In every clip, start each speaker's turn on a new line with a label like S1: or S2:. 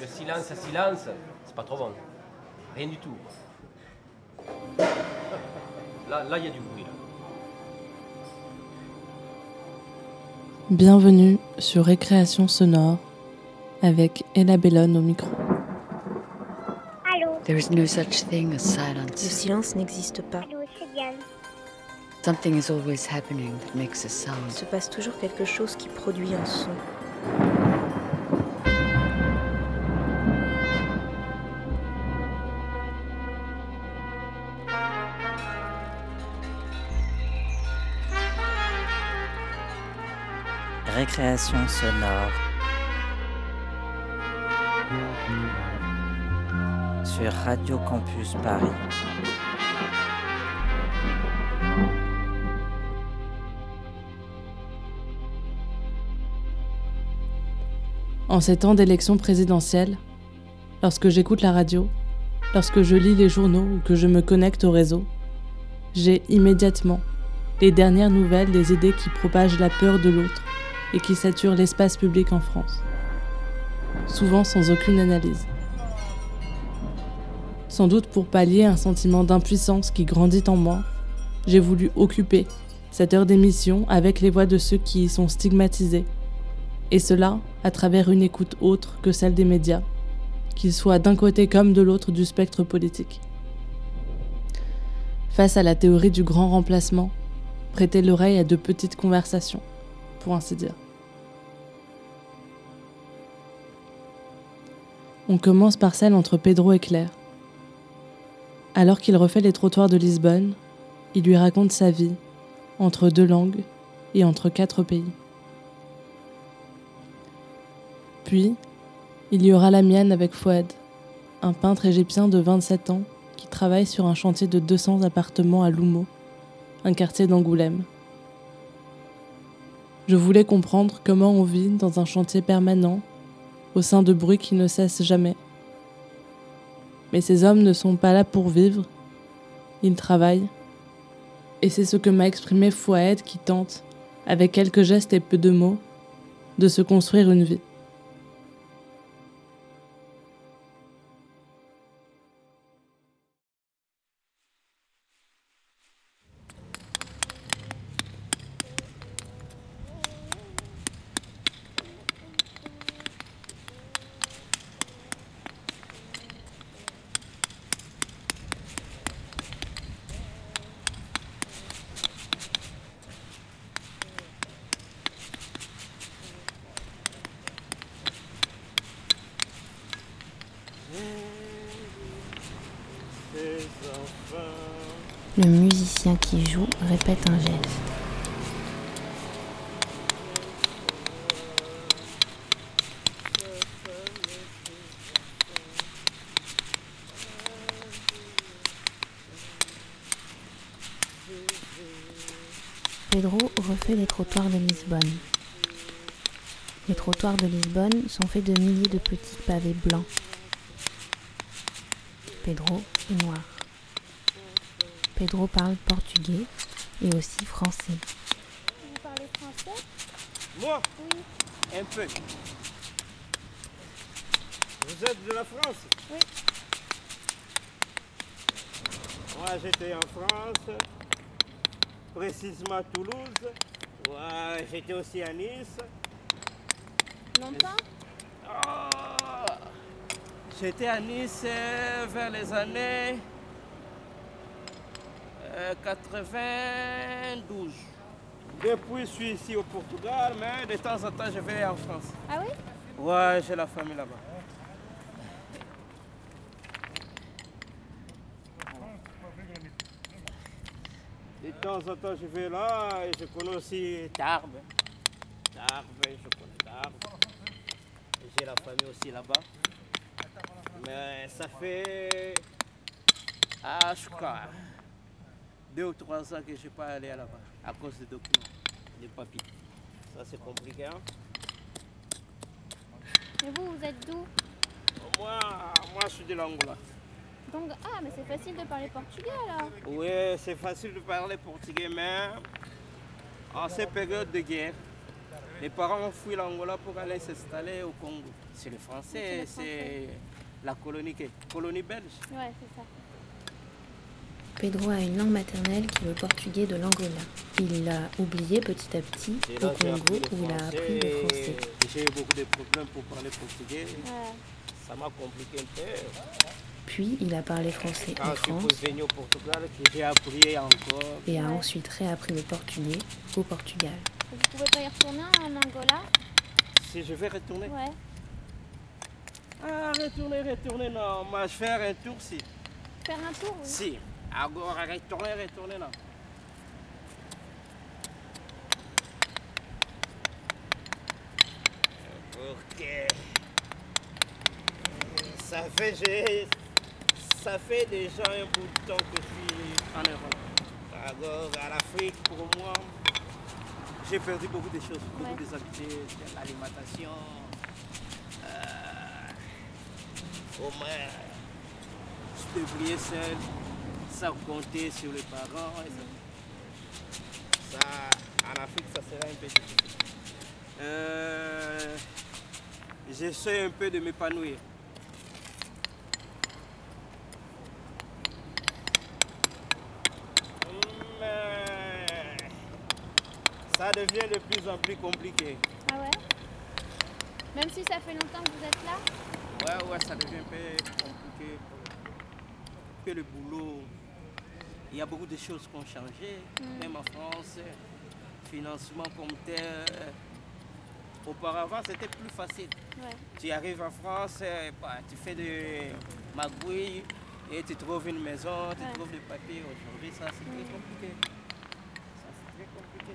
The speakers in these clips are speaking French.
S1: Le silence à silence, c'est pas trop bon. Rien du tout. Là, là, il y a du bruit. Là.
S2: Bienvenue sur Récréation sonore avec Ella Bellone au micro.
S3: Allô
S4: There is no such thing as
S5: Le
S4: silence.
S5: silence n'existe pas.
S3: Allô, c'est Diane.
S4: Something is always happening that makes a
S5: Il
S4: sound.
S5: se passe toujours quelque chose qui produit un son.
S6: Récréation sonore. Sur Radio Campus Paris.
S2: En ces temps d'élection présidentielle, lorsque j'écoute la radio, lorsque je lis les journaux ou que je me connecte au réseau, j'ai immédiatement les dernières nouvelles des idées qui propagent la peur de l'autre et qui saturent l'espace public en France. Souvent sans aucune analyse. Sans doute pour pallier un sentiment d'impuissance qui grandit en moi, j'ai voulu occuper cette heure d'émission avec les voix de ceux qui y sont stigmatisés et cela à travers une écoute autre que celle des médias, qu'ils soient d'un côté comme de l'autre du spectre politique. Face à la théorie du grand remplacement, prêtez l'oreille à de petites conversations, ainsi dire. On commence par celle entre Pedro et Claire. Alors qu'il refait les trottoirs de Lisbonne, il lui raconte sa vie, entre deux langues et entre quatre pays. Puis, il y aura la mienne avec Fouad, un peintre égyptien de 27 ans qui travaille sur un chantier de 200 appartements à Loumo, un quartier d'Angoulême. Je voulais comprendre comment on vit dans un chantier permanent, au sein de bruits qui ne cessent jamais. Mais ces hommes ne sont pas là pour vivre, ils travaillent. Et c'est ce que m'a exprimé Fouad qui tente, avec quelques gestes et peu de mots, de se construire une vie.
S5: Sont faits de milliers de petits pavés blancs. Pedro est noir. Pedro parle portugais et aussi français.
S3: Vous parlez français?
S1: Moi?
S3: Oui.
S1: Un peu. Vous êtes de la France?
S3: Oui.
S1: Moi, j'étais en France, précisément à Toulouse. Ouais, j'étais aussi à Nice.
S3: Longtemps?
S1: Oh, J'étais à Nice euh, vers les années euh, 92. Depuis, je suis ici au Portugal, mais de temps en temps, je vais en France.
S3: Ah oui?
S1: Ouais, j'ai la famille là-bas. De temps en temps, je vais là et je connais aussi Tarbes. Tarbes, je connais Tarbes. J'ai la famille aussi là-bas. Mais ça fait. Ah, je crois. Deux ou trois ans que je n'ai pas allé là-bas à cause des documents, des papiers. Ça, c'est compliqué. Hein?
S3: Et vous, vous êtes d'où?
S1: Moi, moi, je suis de l'Angola.
S3: Donc, ah, mais c'est facile de parler portugais alors.
S1: Oui, c'est facile de parler portugais, mais en cette période de guerre, Les parents ont fui l'Angola pour aller s'installer au Congo. C'est les
S3: C'est
S1: Français, c'est la colonie, que- colonie belge.
S3: Ouais, c'est ça.
S5: Pedro a une langue maternelle qui est le portugais de l'Angola. Il l'a oublié petit à petit
S1: Et
S5: au Congo
S1: le
S5: où il a appris le français.
S1: J'ai eu beaucoup de problèmes pour parler portugais.
S3: Ouais.
S1: Ça m'a compliqué un peu.
S5: Puis il a parlé français
S1: Quand
S5: en
S1: je suis
S5: France
S1: venu au Portugal, que j'ai appris encore.
S5: et a ensuite réappris le portugais au Portugal.
S3: Vous pouvez pas y retourner en Angola
S1: Si je vais retourner.
S3: Ouais.
S1: Ah, retourner, retourner, non. Moi, je faire un tour, si.
S3: Faire un tour, oui.
S1: Si. Agora, retourner, retourner, non. Ok. Ça fait, j'ai- ça fait déjà un bout de temps que je suis en Europe. Alors, à l'Afrique, pour moi, j'ai perdu beaucoup de choses, beaucoup
S3: Ouais.
S1: des habitudes, de l'alimentation. Euh, au moins, je débrouillais seul, sans compter sur les parents. ça. En Afrique, ça serait un peu difficile. Euh, J'essaie un peu de m'épanouir. Devient de plus en plus compliqué.
S3: Ah ouais? Même si ça fait longtemps que vous êtes là?
S1: Ouais, ouais, ça devient un peu compliqué. Que le boulot, il y a beaucoup de choses qui ont changé,
S3: Mm.
S1: même en France, financement comme tel. Auparavant, c'était plus facile.
S3: Ouais.
S1: Tu arrives en France, eh, bah, tu fais de magouilles et tu trouves une maison, tu
S3: Ouais.
S1: trouves des papiers. Aujourd'hui, ça, c'est très
S3: Mm.
S1: compliqué. Ça, c'est très compliqué.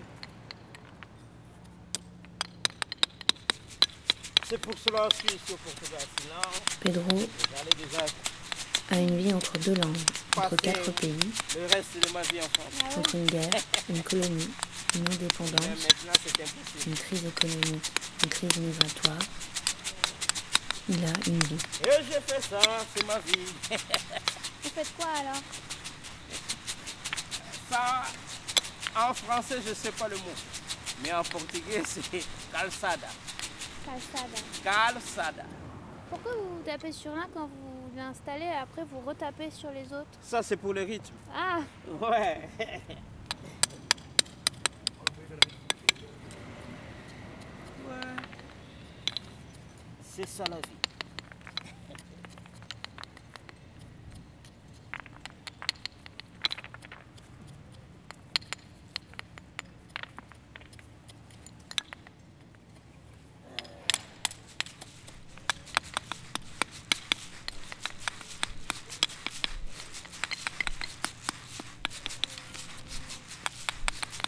S1: C'est pour cela que je suis ici au Portugal.
S5: Pedro a une vie entre deux langues, entre quatre pays,
S1: le reste de ma vie en France.
S3: Ah
S5: entre une guerre, une colonie, une indépendance,
S1: maintenant, c'est impossible.
S5: une crise économique, une crise migratoire. Il a une vie.
S1: Et j'ai fait ça, c'est ma vie.
S3: Vous faites quoi alors?
S1: Ça, en français, je ne sais pas le mot. Mais en portugais, c'est calçada.
S3: Calçada.
S1: Calçada.
S3: Pourquoi vous tapez sur l'un quand vous l'installez et après vous retapez sur les autres?
S1: Ça, c'est pour le rythme.
S3: Ah
S1: Ouais. Ouais. C'est ça la vie.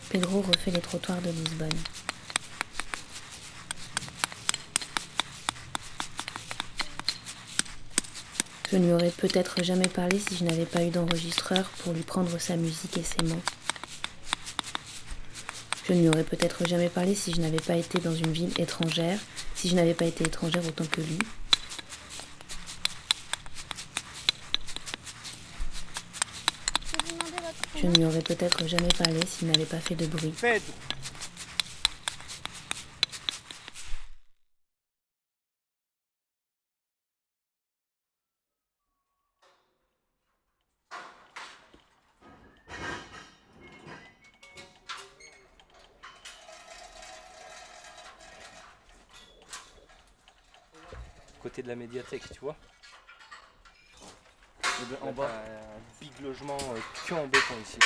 S5: Pedro refait les trottoirs de Lisbonne. Je ne lui aurais peut-être jamais parlé si je n'avais pas eu d'enregistreur pour lui prendre sa musique et ses mots. Je ne lui aurais peut-être jamais parlé si je n'avais pas été dans une ville étrangère, si je n'avais pas été étrangère autant que lui.
S3: Je vais vous demander votre
S5: Je ne lui aurais peut-être jamais parlé s'il n'avait pas fait de bruit.
S1: Pedro.
S7: côté de la médiathèque, tu vois.
S8: En bas.
S7: Un big logement euh, que en béton ici.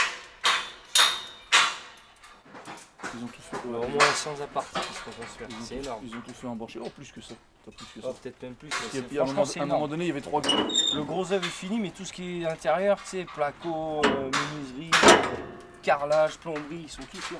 S8: Ils ont tous fait.
S7: Au moins 100 appartements qui seront construits.
S8: Ils ont
S7: C'est
S8: tous-
S7: énorme.
S8: Ils ont tous fait embaucher. Oh, plus que ça. Plus que ça.
S7: Oh, Peut-être même plus.
S8: À un moment donné, il y avait trois gars.
S7: Le gros œuvre est fini, mais tout ce qui est à l'intérieur, tu sais, placo, euh, menuiserie, carrelage, plomberie, ils sont tous là.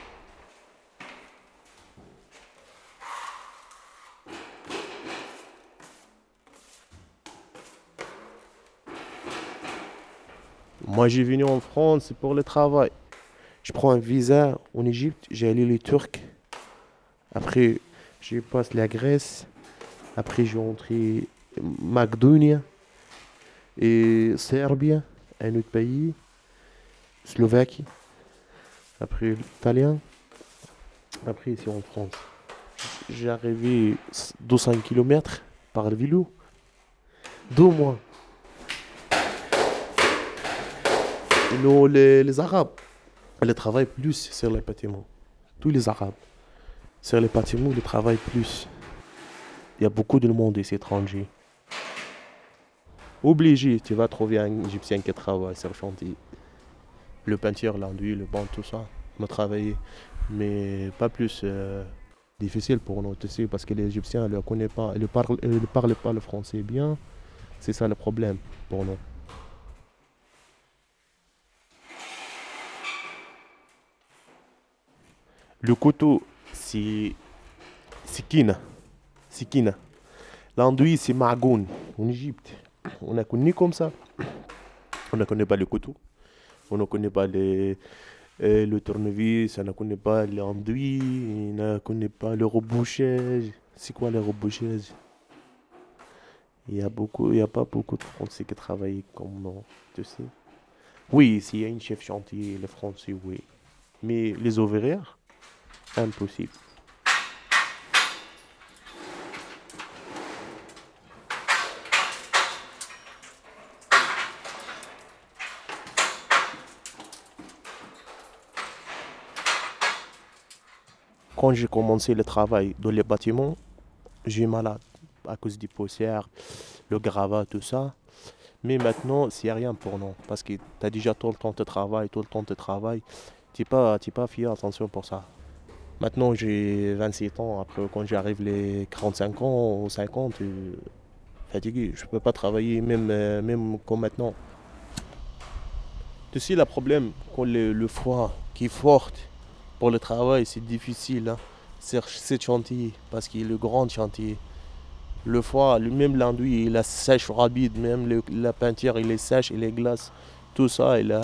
S9: Moi, j'ai venu en France pour le travail. Je prends un visa en Égypte, j'ai allé les Turcs. Après, je passe la Grèce. Après, j'ai rentré Macédonie et Serbie, un autre pays, Slovaquie. Après, l'italien. Après, ici en France. J'ai arrivé 200 km par le vélo. Deux mois. Nous, les, les Arabes, ils travaillent plus sur les bâtiments. Tous les Arabes. Sur les bâtiments, ils travaillent plus. Il y a beaucoup de monde ici étranger. Obligé, tu vas trouver un Égyptien qui travaille sur le chantier. Le peinture, l'enduit, le banc, tout ça. On a travaillé. Mais pas plus euh, difficile pour nous aussi parce que les Égyptiens ne connaissent pas, ils ne parlent pas le français bien. C'est ça le problème pour nous. Le couteau, c'est Sikina. Sikina. L'enduit, c'est Magoun en Égypte. On a connu comme ça. On ne connaît pas le couteau. On ne connaît pas euh, le tournevis. On ne connaît pas l'enduit. On ne connaît pas le rebouchage. C'est quoi le rebouchage Il n'y a, beaucoup, y a pas beaucoup de Français qui travaillent comme nous, tu sais. Oui, s'il y a une chef chantier, les Français, oui. Mais les ouvriers, impossible. Quand j'ai commencé le travail dans les bâtiments, j'ai malade à cause des poussières, le gravat, tout ça. Mais maintenant, c'est rien pour nous. Parce que tu as déjà tout le temps de travail, tout le temps de travail. Tu n'es pas, t'es pas fait attention pour ça. Maintenant, j'ai 27 ans. Après, quand j'arrive les 45 ans ou 50, euh, fatigué. Je ne peux pas travailler même, euh, même comme maintenant. Tu sais, le problème, le, le froid qui est fort pour le travail, c'est difficile. Hein. C'est ce chantier, parce qu'il est le grand chantier. Le foie, le- même l'enduit, il est sèche rapide, même la peinture, il est sèche, il est glace. Tout ça, il a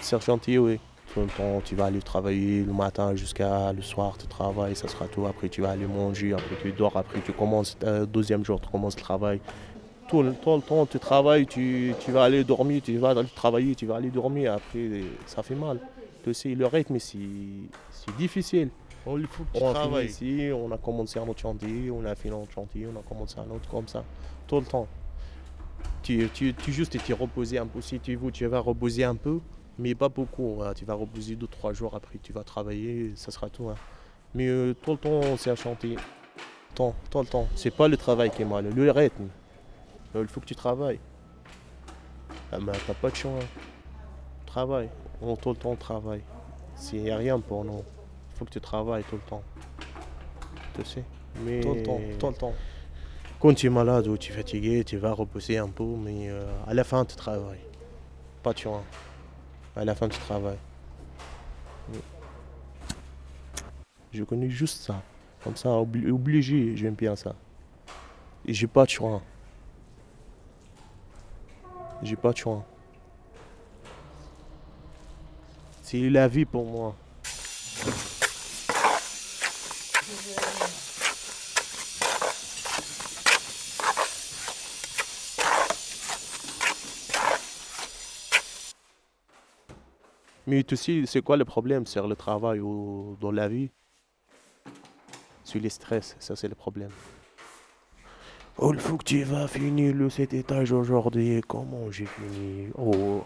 S9: c'est un chantier, oui. Tout le temps, tu vas aller travailler le matin jusqu'à le soir, tu travailles, ça sera tout. Après, tu vas aller manger, après, tu dors, après, tu commences, euh, deuxième jour, tu commences le travail. Tout le, tout le temps, tu travailles, tu, tu vas aller dormir, tu vas aller travailler, tu vas aller dormir. Après, ça fait mal. Tu sais, le rythme, c'est difficile. On, il faut que tu
S10: On a
S9: travailles
S10: fini
S9: ici, on a commencé un autre chantier, on a fini un autre chantier, on a commencé un autre comme ça, tout le temps. Tu, tu, tu juste tu reposer un peu, si tu veux, tu vas reposer un peu, mais pas beaucoup. hein. Tu vas reposer deux, trois jours, après tu vas travailler, ça sera tout. hein. Mais euh, tout le temps, c'est un chantier. Temps, tout le temps. C'est pas le travail qui est mal, le rythme. Euh, Il faut que tu travailles. Ah, mais t'as pas de choix. hein. Travaille. On, tout le temps, travaille. C'est rien pour nous. Il faut que tu travailles tout le temps. Tu sais. Mais
S10: Tout le temps, tout le temps.
S9: Quand tu es malade ou tu es fatigué, tu vas reposer un peu, mais euh, à la fin, tu travailles. Pas de choix. À la fin, tu travailles. Oui. Je connais juste ça. Comme ça, obli- obligé, j'aime bien ça. Et j'ai pas de choix. J'ai pas de choix. C'est la vie pour moi. Mais tu sais, c'est quoi le problème? Sur le travail ou dans la vie? C'est le stress, ça c'est le problème. Oh, il faut que tu vas finir le cet étage aujourd'hui. Comment j'ai fini? Oh,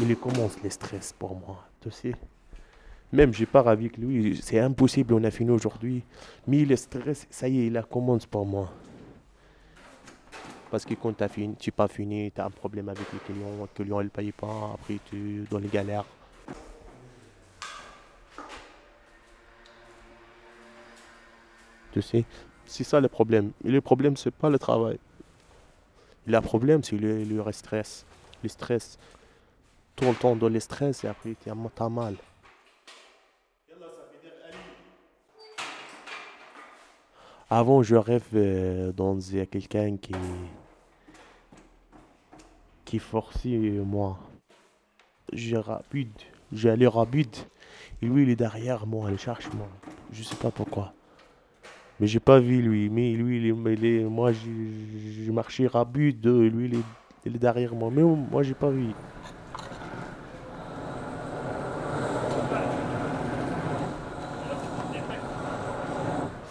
S9: il commence le stress pour moi, tu sais. Même j'ai pas avec lui, c'est impossible, on a fini aujourd'hui. Mais le stress, ça y est, il commence pour moi. Parce que quand tu n'as pas fini, tu as un problème avec le client, le client ne paye pas, après tu es dans les galères. C'est ça le problème. Le problème, c'est pas le travail. Le problème, c'est le, stress. Le stress. Tout le temps dans le stress et après, tu as mal. Avant, je rêve euh, dans quelqu'un qui qui forçait moi. J'ai rapide, allé rapide. Et lui, il est derrière moi, il cherche moi. Je sais pas pourquoi. Mais j'ai pas vu lui. Mais lui, il est, moi, j'ai marché rapide. Lui, il est, il est derrière moi. Mais moi, j'ai pas vu.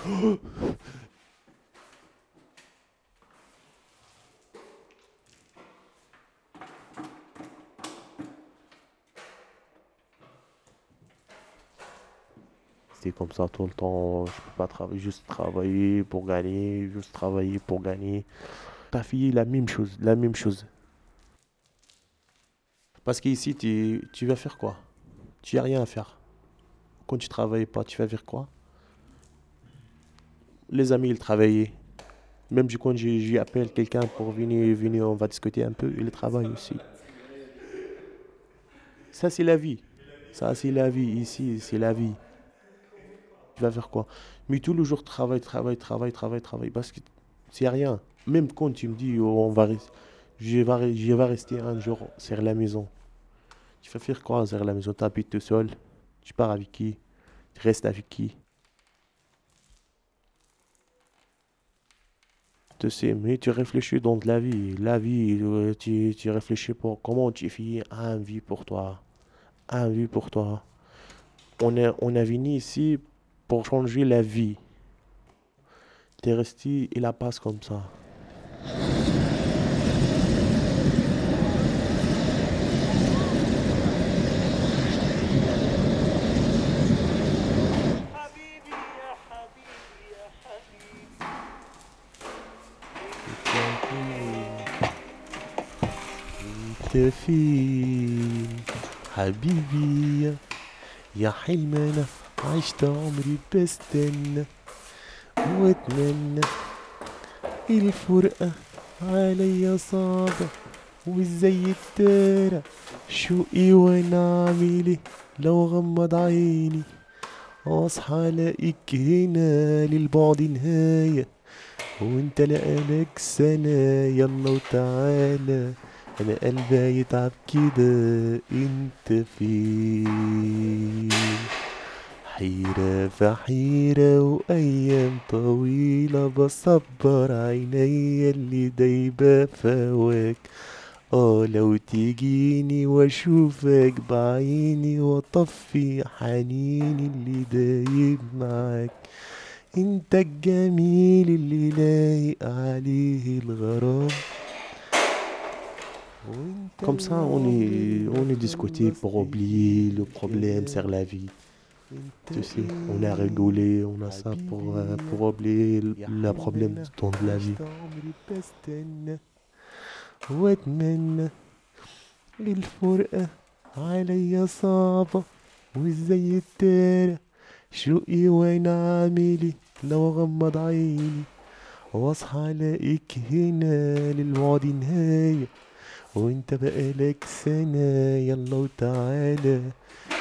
S9: Comme ça tout le temps. Je peux pas travailler, juste travailler pour gagner, juste travailler pour gagner. Ta fille, la même chose, la même chose. Parce qu'ici, tu, tu vas faire quoi? Tu n'as rien à faire. Quand tu travailles pas, tu vas faire quoi? Les amis, ils travaillaient. Même quand j'appelle quelqu'un pour venir, venir, on va discuter un peu, ils travaillent aussi. Ça, c'est la vie. Ça, c'est la vie. Ici, c'est la vie. Tu vas faire quoi? Mais tout le jour, travail, travail, travail, travail, travail. Parce que c'est rien. Même quand tu me dis, oh, on va, je, vais, rester un jour sur la maison. Tu vas faire quoi sur la maison? Tu habites tout seul? Tu pars avec qui? Tu restes avec qui? Tu sais, mais tu réfléchis dans la vie. La vie, euh, tu, tu réfléchis pour comment tu fais un vie pour toi. Un vie pour toi. On est, on a venu ici pour changer la vie. T'es resté et la passe comme ça. فين حبيبي يا حلم عشت عمري بستنى واتمنى الفرقة عليا صعبة وازاي التارة شوقي وأنا اعملي لو غمض عيني واصحى ألاقيك هنا للبعد نهاية وانت لقالك سنة يلا وتعالى أنا قلبي يتعب كده انت فين؟ حيرة في حيرة وأيام طويلة بصبر عينيا اللي دايبة فواك. آه لو تجيني وأشوفك بعيني وأطفي حنيني اللي دايب معاك. أنت الجميل اللي لايق عليه الغرام. Comme ça, on est, on est discuté pour oublier le problème sur la vie. Tu sais, on a rigolé, on a ça pour, euh, pour oublier le problème dans la vie. واتمنى الفرقة عليا صعبة وازاي التارة شوقي وين عاملي لو غمض عيني واصحى الاقيك هنا للوعد نهاية وانت بقالك سنة يلا وتعالى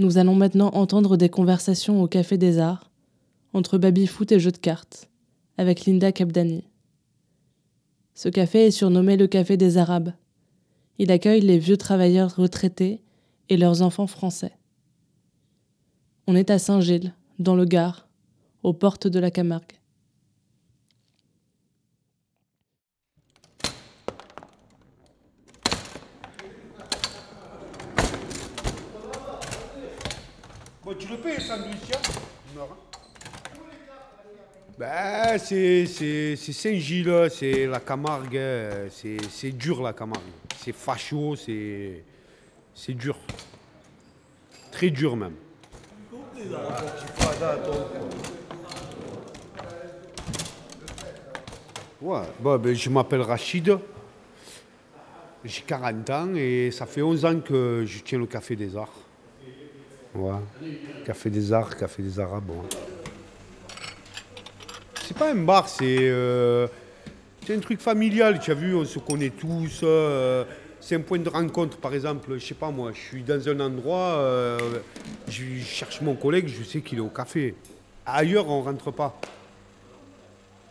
S2: Nous allons maintenant entendre des conversations au Café des Arts entre baby-foot et jeux de cartes avec Linda Kabdani. Ce café est surnommé le Café des Arabes. Il accueille les vieux travailleurs retraités et leurs enfants français. On est à Saint-Gilles, dans le Gard, aux portes de la Camargue.
S10: Tu le payes, sandwich, hein Non. Ben, c'est Saint-Gilles, c'est la Camargue, euh, c'est dur la Camargue. C'est facho, c'est c'est dur. Très dur même. Ouais, bon, ben, je m'appelle Rachid. J'ai 40 ans et ça fait 11 ans que je tiens le Café des Arts. Café des Arts, Café des Arabes. ouais. C'est pas un bar, c'est euh, un truc familial. Tu as vu, on se connaît tous. euh, c'est un point de rencontre, par exemple. Je sais pas moi, je suis dans un endroit, euh, je cherche mon collègue, je sais qu'il est au café. Ailleurs, on rentre pas.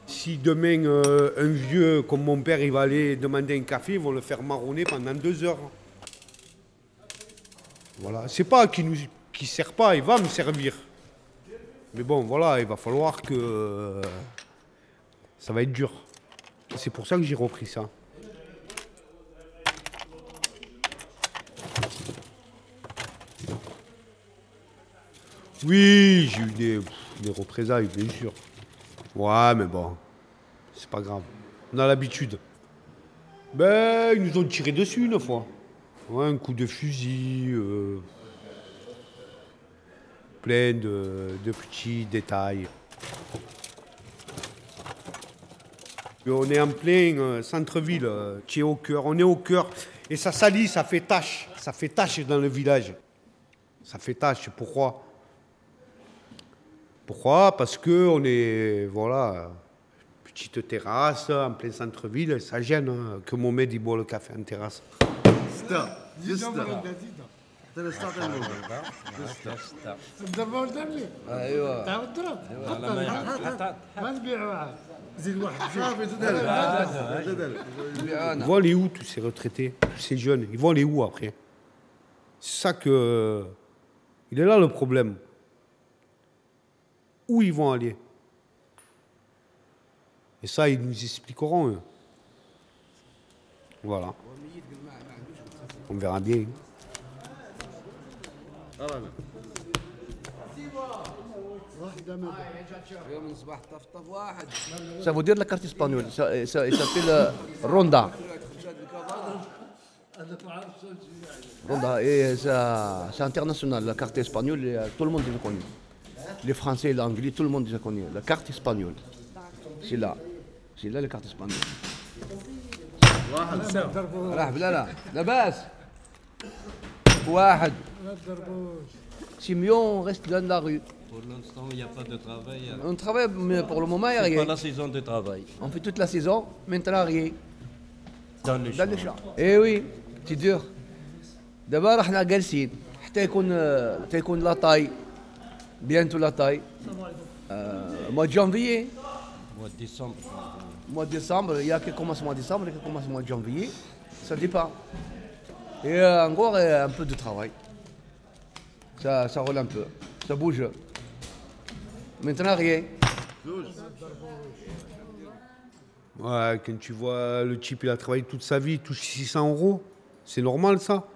S10: Si demain un vieux comme mon père il va aller demander un café, ils vont le faire marronner pendant deux heures. Voilà. C'est pas qu'il nous qu'il sert pas, il va me servir. Mais bon, voilà, il va falloir que ça va être dur. C'est pour ça que j'ai repris ça. Oui, j'ai eu des, des représailles, bien sûr. Ouais, mais bon, c'est pas grave. On a l'habitude. Ben, ils nous ont tiré dessus une fois. Ouais, un coup de fusil, euh, plein de, petits détails. On est en plein euh, centre-ville, euh, qui est au cœur. On est au cœur et ça salit, ça fait tache. Ça fait tache dans le village. Ça fait tache. Pourquoi? Pourquoi? Parce que on est, voilà, petite terrasse en plein centre-ville. Ça gêne hein, que mon il boit le café en terrasse.
S11: ايوه
S12: تعال اضرب
S11: أيوة،
S12: حط
S11: على ما
S12: حط-
S11: يحط-
S12: حط-
S11: حط.
S12: ما تبيع واحد زيد واحد
S11: صافي، زيد هلا.
S12: لا،
S11: زيد هلا.
S10: Ils vont aller où tous ces retraités, tous ces jeunes Ils vont aller où après C'est ça que. Il est là le problème. Où ils vont aller Et ça, ils nous expliqueront. eux. Voilà. On verra bien.
S11: يوم الصباح طفطف واحد
S13: Ça veut dire la carte espagnole. Ça, ça- il s'appelle euh, Ronda. Ronda. Et ça- c'est international. La carte espagnole, et, euh, tout le monde la connaît. Les Français, l'anglais, tout le monde la connaît. La carte espagnole. C'est là. C'est là la carte espagnole.
S11: واحد راح بلا لاباس واحد
S12: ما تضربوش
S13: Simeon reste dans la rue.
S14: Pour l'instant, il n'y a pas de travail.
S13: On travaille, mais pour le moment, il n'y a
S14: C'est
S13: rien.
S14: pas la saison de travail.
S13: On fait toute la saison, maintenant rien.
S14: Dans le
S13: dans champ. اي وي سي دور دابا راحنا جالسين حتى يكون حتى يكون لاطاي بيانتو لاطاي موا دو جانفيي
S14: Mois de décembre.
S13: mois de décembre, il y a qui commence au mois de décembre et qui commence au mois de janvier. Ça dépend. Et euh, encore euh, un peu de travail. Ça, ça roule un peu. Ça bouge. Maintenant, rien.
S10: Ouais, quand tu vois le type, il a travaillé toute sa vie, il touche 600 euros. C'est normal ça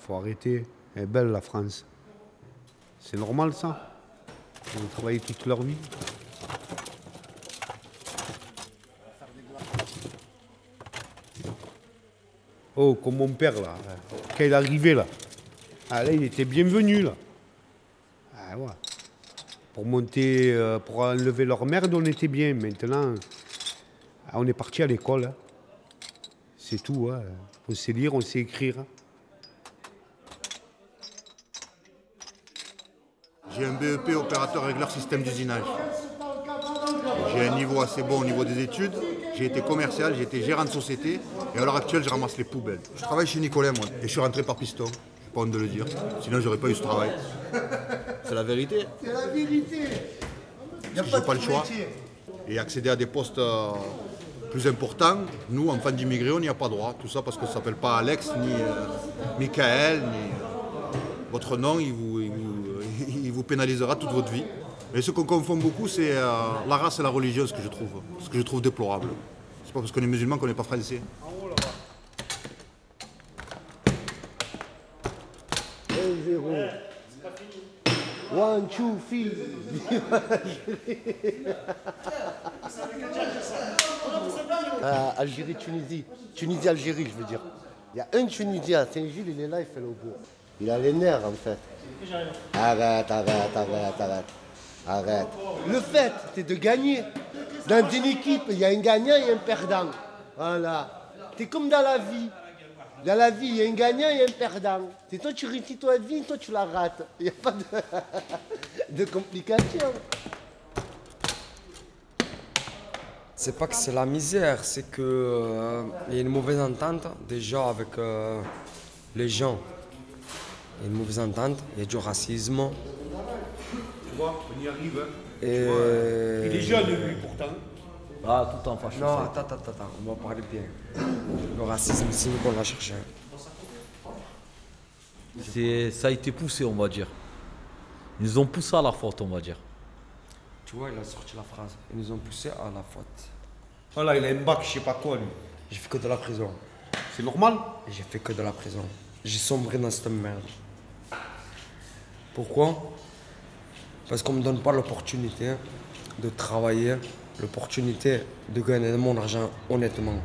S10: Faut arrêter. Elle est belle la France. C'est normal ça Ils ont travaillé toute leur vie. Oh, comme mon père là. Quand il est arrivé là. Ah là, il était bienvenu là. Ah ouais. Pour monter, euh, pour enlever leur merde, on était bien. Maintenant, ah, on est parti à l'école. hein. C'est tout. hein. On sait lire, on sait écrire. hein.
S15: J'ai un BEP opérateur régleur système d'usinage. J'ai un niveau assez bon au niveau des études. J'ai été commercial, j'ai été gérant de société et à l'heure actuelle je ramasse les poubelles. Je travaille chez Nicolet moi et je suis rentré par piston. Pas honte de le dire. Sinon j'aurais pas eu ce travail. C'est la vérité.
S12: C'est la vérité.
S15: J'ai pas le choix. Et accéder à des postes euh, plus importants, nous, enfants d'immigrés, on n'y a pas droit. Tout ça parce que ça s'appelle pas Alex, ni euh, Michael, ni. euh, votre nom, il vous, il, vous, il vous pénalisera toute votre vie. Mais ce qu'on confond beaucoup, c'est la race et la religion, ce que je trouve, ce que je trouve déplorable. C'est pas parce qu'on est musulman qu'on n'est pas français.
S16: One, two, three. Euh, Algérie, Tunisie. Tunisie, Algérie, je veux dire. Il y a un Tunisien, Saint-Gilles, il est là, il fait le beau. Il a les nerfs, en fait. Arrête, arrête, arrête, arrête. Arrête. Le fait, c'est de gagner. Dans une équipe, il y a un gagnant et un perdant. Voilà. C'est comme dans la vie. Dans la vie, il y a un gagnant et un perdant. C'est toi, tu réussis ta vie, toi, tu la rates. Il n'y a pas de, de complications.
S17: C'est pas que c'est la misère, c'est que euh, il y a une mauvaise entente déjà avec euh, les gens. Il y a une mauvaise entente, il y a du racisme.
S10: Tu vois, on y arrive. hein.
S17: Et
S10: Tu vois, Il est jeune, lui, pourtant.
S18: Ah, tout en facho.
S17: Non, attends, attends, attends, on va parler bien. Le racisme, c'est nous qu'on l'a cherché.
S18: C'est, ça a été poussé, on va dire. Ils nous ont poussé à la faute, on va dire.
S17: Tu vois, il a sorti la phrase. Ils nous ont poussé à la faute.
S10: Voilà, il a un bac, je sais pas quoi, lui.
S17: J'ai fait que de la prison.
S10: C'est normal?
S17: J'ai fait que de la prison. J'ai sombré dans cette merde. Pourquoi? Parce qu'on me donne pas l'opportunité de travailler, l'opportunité de gagner mon argent honnêtement.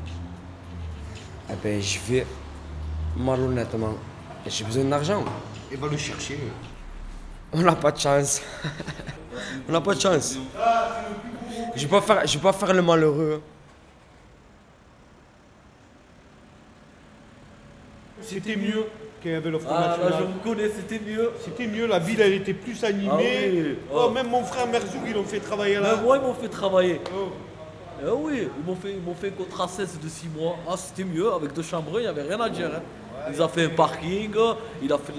S17: Eh ben, je vais malhonnêtement. Et J'ai besoin d'argent.
S10: Il va le chercher.
S17: On n'a pas de chance. On n'a pas de chance. Je vais je vais pas faire le malheureux.
S10: C'était mieux qu'il y avait le Front
S18: Ah, là, je vous connais, c'était mieux.
S10: C'était mieux, la ville, elle était plus animée.
S18: Ah oui.
S10: Oh,
S18: Oh.
S10: même mon frère Merzoug, ils l'ont fait travailler là.
S18: Même moi, ils m'ont fait travailler. Eh oui, ils m'ont fait, fait un contrat 16 de 6 mois. Ah, c'était mieux, avec deux chambres, il n'y avait rien à dire. hein. Il a fait un parking, il a fait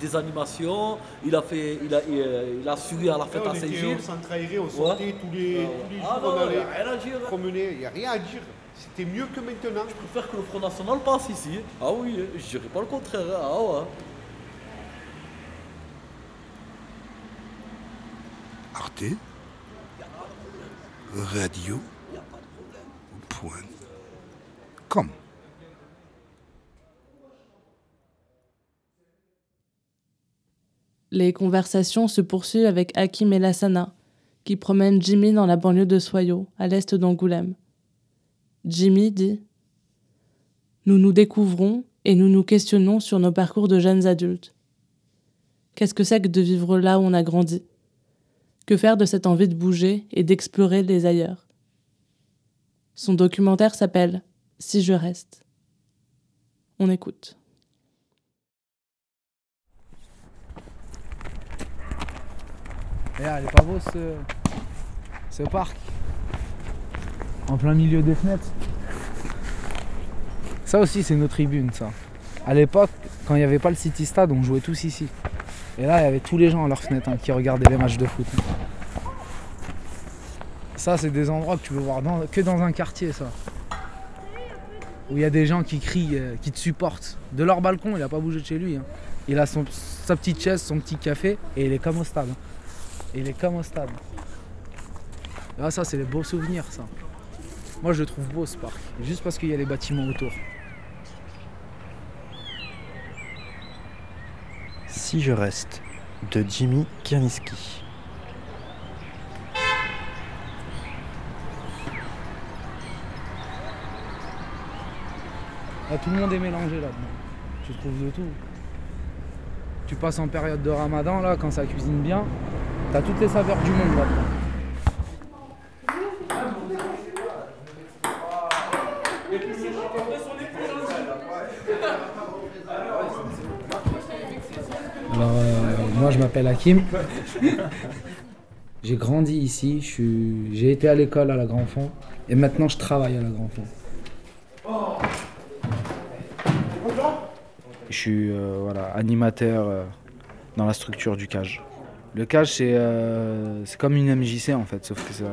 S18: des animations, il a, fait, il a, il, a- il a assuré à la fête
S10: on
S18: à Saint-Gilles.
S10: centre aéré, on sortait tous les,
S18: Ah ouais.
S10: tous les
S18: Ah
S10: jours, on
S18: il y
S10: allait
S18: a rien à dire. hein.
S10: promener. Il n'y a rien à dire. C'était mieux que maintenant.
S18: Je préfère que le Front National passe ici. Ah oui, hein, je dirais pas le contraire. hein. Ah ouais.
S19: Arte? Radio? Point com.
S2: Les conversations se poursuivent avec Hakim et Lassana, qui promènent Jimmy dans la banlieue de Soyo, à l'est d'Angoulême. Jimmy dit Nous nous découvrons et nous nous questionnons sur nos parcours de jeunes adultes. Qu'est-ce que c'est que de vivre là où on a grandi? Que faire de cette envie de bouger et d'explorer les ailleurs? Son documentaire s'appelle Si je reste. On écoute.
S20: Est pas beau ce parc. En plein milieu des fenêtres. Ça aussi, c'est nos tribunes, ça. À l'époque, quand il n'y avait pas le City Stade, on jouait tous ici. Et là, il y avait tous les gens à leurs fenêtres hein, qui regardaient les matchs de foot. Ça, c'est des endroits que tu peux voir dans- que dans un quartier, ça. Où il y a des gens qui crient, euh, qui te supportent. De leur balcon, il n'a pas bougé de chez lui. hein. Il a son- sa petite chaise, son petit café, et il est comme au stade. hein. Il est comme au stade. Ah, ça, c'est les beaux souvenirs, ça. Moi, je le trouve beau, ce parc. Juste parce qu'il y a les bâtiments autour.
S21: Si je reste, de Jimmy Kierniski.
S20: Là, tout le monde est mélangé là-dedans. Tu trouves de tout. Tu passes en période de ramadan, là, quand ça cuisine bien, t'as toutes les saveurs du monde là-dedans. Alors, euh, moi, je m'appelle Hakim. J'ai grandi ici, je j'ai été à l'école à la Grand Fond et maintenant je travaille à la Grand Fond. Je suis euh, voilà, animateur euh, dans la structure du CAGE. Le CAGE, c'est euh, comme une MJC en fait, sauf que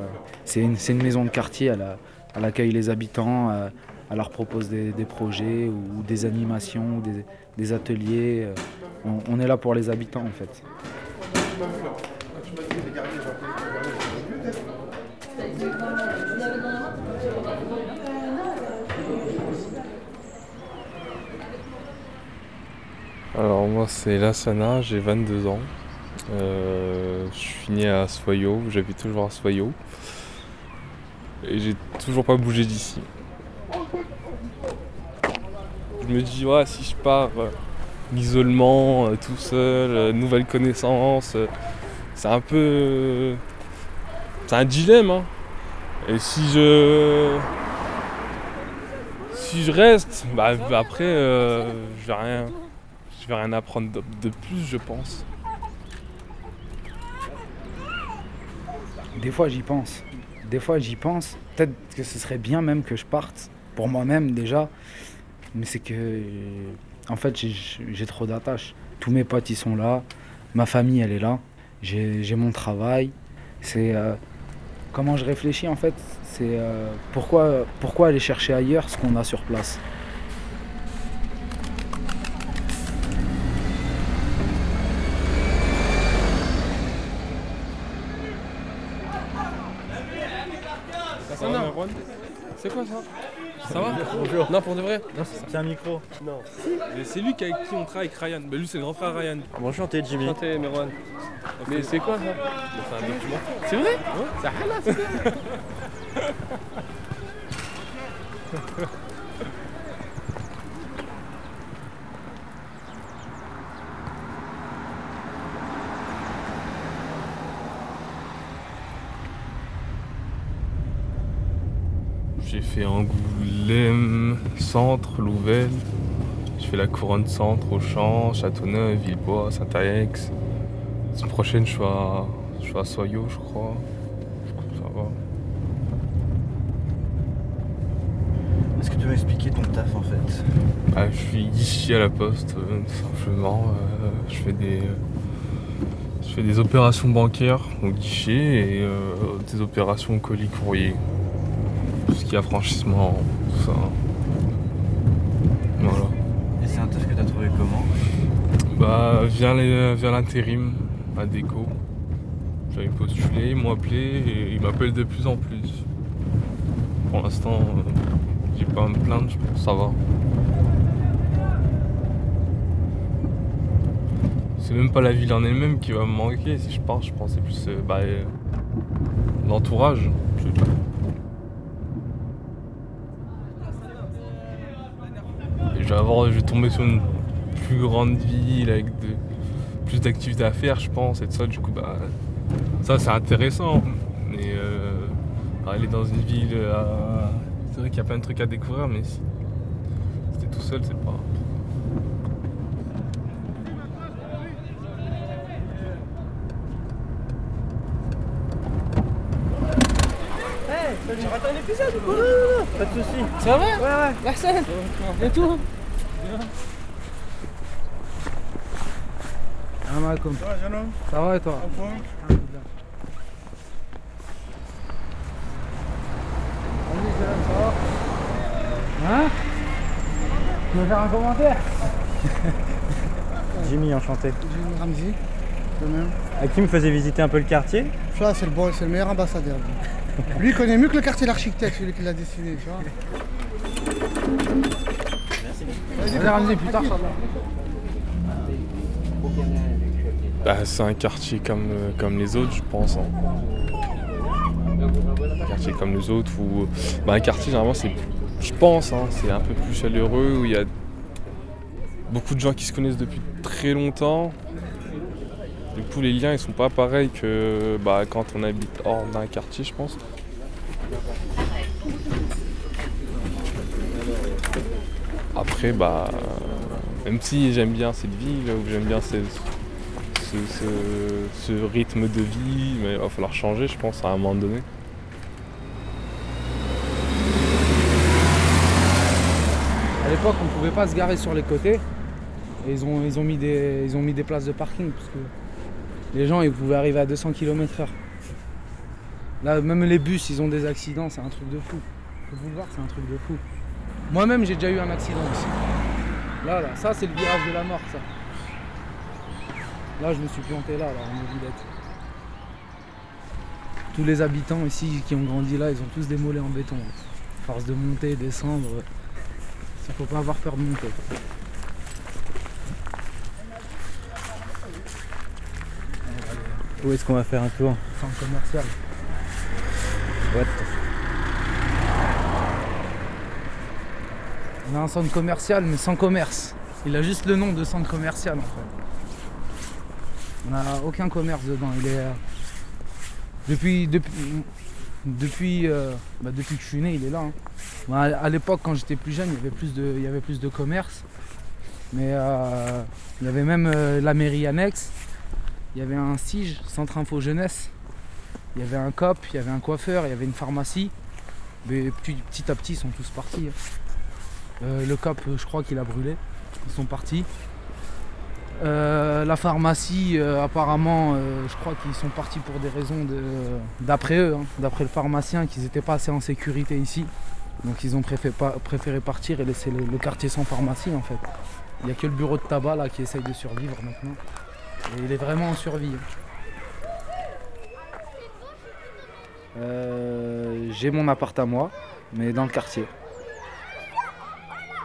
S20: c'est une, une maison de quartier. Elle, accueille les habitants, elle leur propose des, projets ou, des animations, des ateliers. On, on est là pour les habitants en fait.
S22: Alors moi c'est Lassana, j'ai 22 ans.
S23: Euh, je suis né à Soyaux, j'habite toujours à Soyaux. Et j'ai toujours pas bougé d'ici. Je me dis, ouais, si je pars, euh, l'isolement, euh, tout seul, euh, nouvelles connaissances, euh, c'est un peu. c'est un dilemme. hein. Et si je. Si je reste, bah, après, je vais rien. Je vais rien apprendre de, plus, je pense.
S20: Des fois, j'y pense. Des fois, j'y pense. Peut-être que ce serait bien même que je parte pour moi-même déjà. Mais c'est que, en fait, j'ai- trop d'attaches. Tous mes potes, ils sont là. Ma famille, elle est là. J'ai mon travail. C'est euh, comment je réfléchis en fait? C'est euh, pourquoi, pourquoi aller chercher ailleurs ce qu'on a sur place?
S23: C'est quoi ça? Ça va
S24: Bonjour.
S23: Non, pour de vrai
S24: C'est un micro. Non.
S23: Mais C'est lui qui- avec qui on travaille avec Ryan. Bah, lui, c'est le grand frère Ryan.
S24: Bonjour, t'es Jimmy.
S23: Enchanté, Merwan. Mais c'est quoi ça C'est un document. C'est vrai Ouais. C'est halal, c'est bien. J'ai fait Angoulême, Centre, Louvel. J'ai fait la Couronne Centre, Auchan, Châteauneuf, Villebois, Saint-Aix. La semaine prochaine, je suis à, je suis à Soyaux, je crois. Ça va.
S24: Est-ce que tu peux m'expliquer ton taf en fait?
S23: Ah, je suis guichier à la poste, euh, tout simplement. Euh, je fais des. Je fais des opérations bancaires au guichet et euh, des opérations colis courrier. Ce qui est affranchissement, tout ça. Voilà.
S24: Et c'est un taf que t'as trouvé comment
S23: Bah, via les- via l'intérim à Déco. J'avais postulé, ils m'ont appelé et ils m'appellent de plus en plus. Pour l'instant, euh, j'ai pas à me plaindre, je pense ça va. C'est même pas la ville en elle-même qui va me manquer si je pars, je pense que c'est plus euh, bah, euh, l'entourage. Je vais, tomber sur une plus grande ville avec de- plus d'activités à faire, je pense, et tout ça. Du coup, bah, ça c'est intéressant. Mais euh, aller dans une ville, euh, c'est vrai qu'il y a plein de trucs à découvrir, mais si, t'es tout seul, c'est pas.
S24: J'ai raté un épisode ou quoi Pas de soucis.
S20: Ça va?
S24: Ouais, ouais.
S20: Personne Et tout? Salam alaikum.
S12: Ça va, jeune homme
S20: Ça va et toi
S12: En forme
S20: Alhamdulillah. Salut, Salam, ça va Hein Tu veux faire un commentaire
S24: Jimmy, enchanté.
S12: Jimmy Ramzi, de même.
S24: À qui me faisait visiter un peu le quartier
S12: Ça, c'est le, bon, c'est le meilleur ambassadeur. lui. Lui, il connaît mieux que le quartier l'architecte, celui qui l'a dessiné, tu vois.
S23: Bah, c'est un quartier comme, euh, comme les autres, je pense. hein. Un quartier comme les autres où. Bah, un quartier, généralement, c'est. Je pense, hein, c'est un peu plus chaleureux, où il y a beaucoup de gens qui se connaissent depuis très longtemps. Du coup, les liens, ils sont pas pareils que bah, quand on habite hors d'un quartier, je pense. Après, bah, même si j'aime bien cette ville, ou j'aime bien ce, ce, rythme de vie, mais il va falloir changer, je pense, à un moment donné.
S20: À l'époque, on ne pouvait pas se garer sur les côtés. Ils ont, ils ont, mis, des, ils ont mis des places de parking parce que les gens ils pouvaient arriver à 200 km/h. Là, même les bus, ils ont des accidents, c'est un truc de fou. Le boulevard, c'est un truc de fou. Moi-même, j'ai déjà eu un accident ici. Là, là, ça, c'est le virage de la mort, ça. Là, je me suis planté là, là, en mobilette. Tous les habitants ici qui ont grandi là, ils ont tous des mollets en béton. Force de monter, descendre. Il faut pas avoir peur de monter.
S25: Où est-ce qu'on va faire un tour?
S20: Centre commercial.
S25: What
S20: On a un centre commercial mais sans commerce. Il a juste le nom de centre commercial en fait. On n'a aucun commerce dedans. Il est. euh, Depuis. Depuis. Depuis, euh, bah, depuis que je suis né, il est là. hein. Bah, à l'époque, quand j'étais plus jeune, il y avait plus de, il y avait plus de commerce. Mais euh, il y avait même la mairie annexe. Il y avait un SIGE, Centre Info Jeunesse. Il y avait un COP, il y avait un coiffeur, il y avait une pharmacie. Mais petit, petit à petit, ils sont tous partis. hein. Euh, le COP, euh, je crois qu'il a brûlé. Ils sont partis. Euh, la pharmacie, apparemment, je crois qu'ils sont partis pour des raisons d'après eux, hein, d'après le pharmacien, qu'ils n'étaient pas assez en sécurité ici. Donc ils ont préféré, partir et laisser le, quartier sans pharmacie en fait. Il n'y a que le bureau de tabac là qui essaye de survivre maintenant. Et il est vraiment en survie. hein. J'ai mon appart à moi, mais dans le quartier.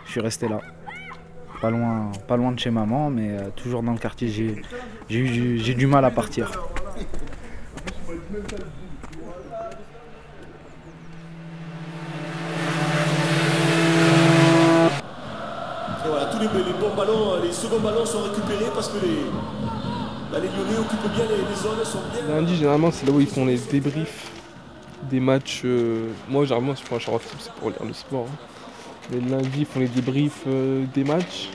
S20: Je suis resté là. Pas loin, pas loin de chez maman, mais euh, toujours dans le quartier. J'ai du- j'ai du mal à partir.
S26: Et voilà, tous les, les bons ballons, euh, les seconds ballons sont récupérés parce que les, bah, les Lyonnais occupent bien les, les zones, sont bien.
S23: Lundi, généralement, c'est là où ils font les débriefs des matchs. euh, Moi, généralement, je prends un c'est pour lire le sport. hein. Mais le lundi, ils font les débriefs euh, des matchs.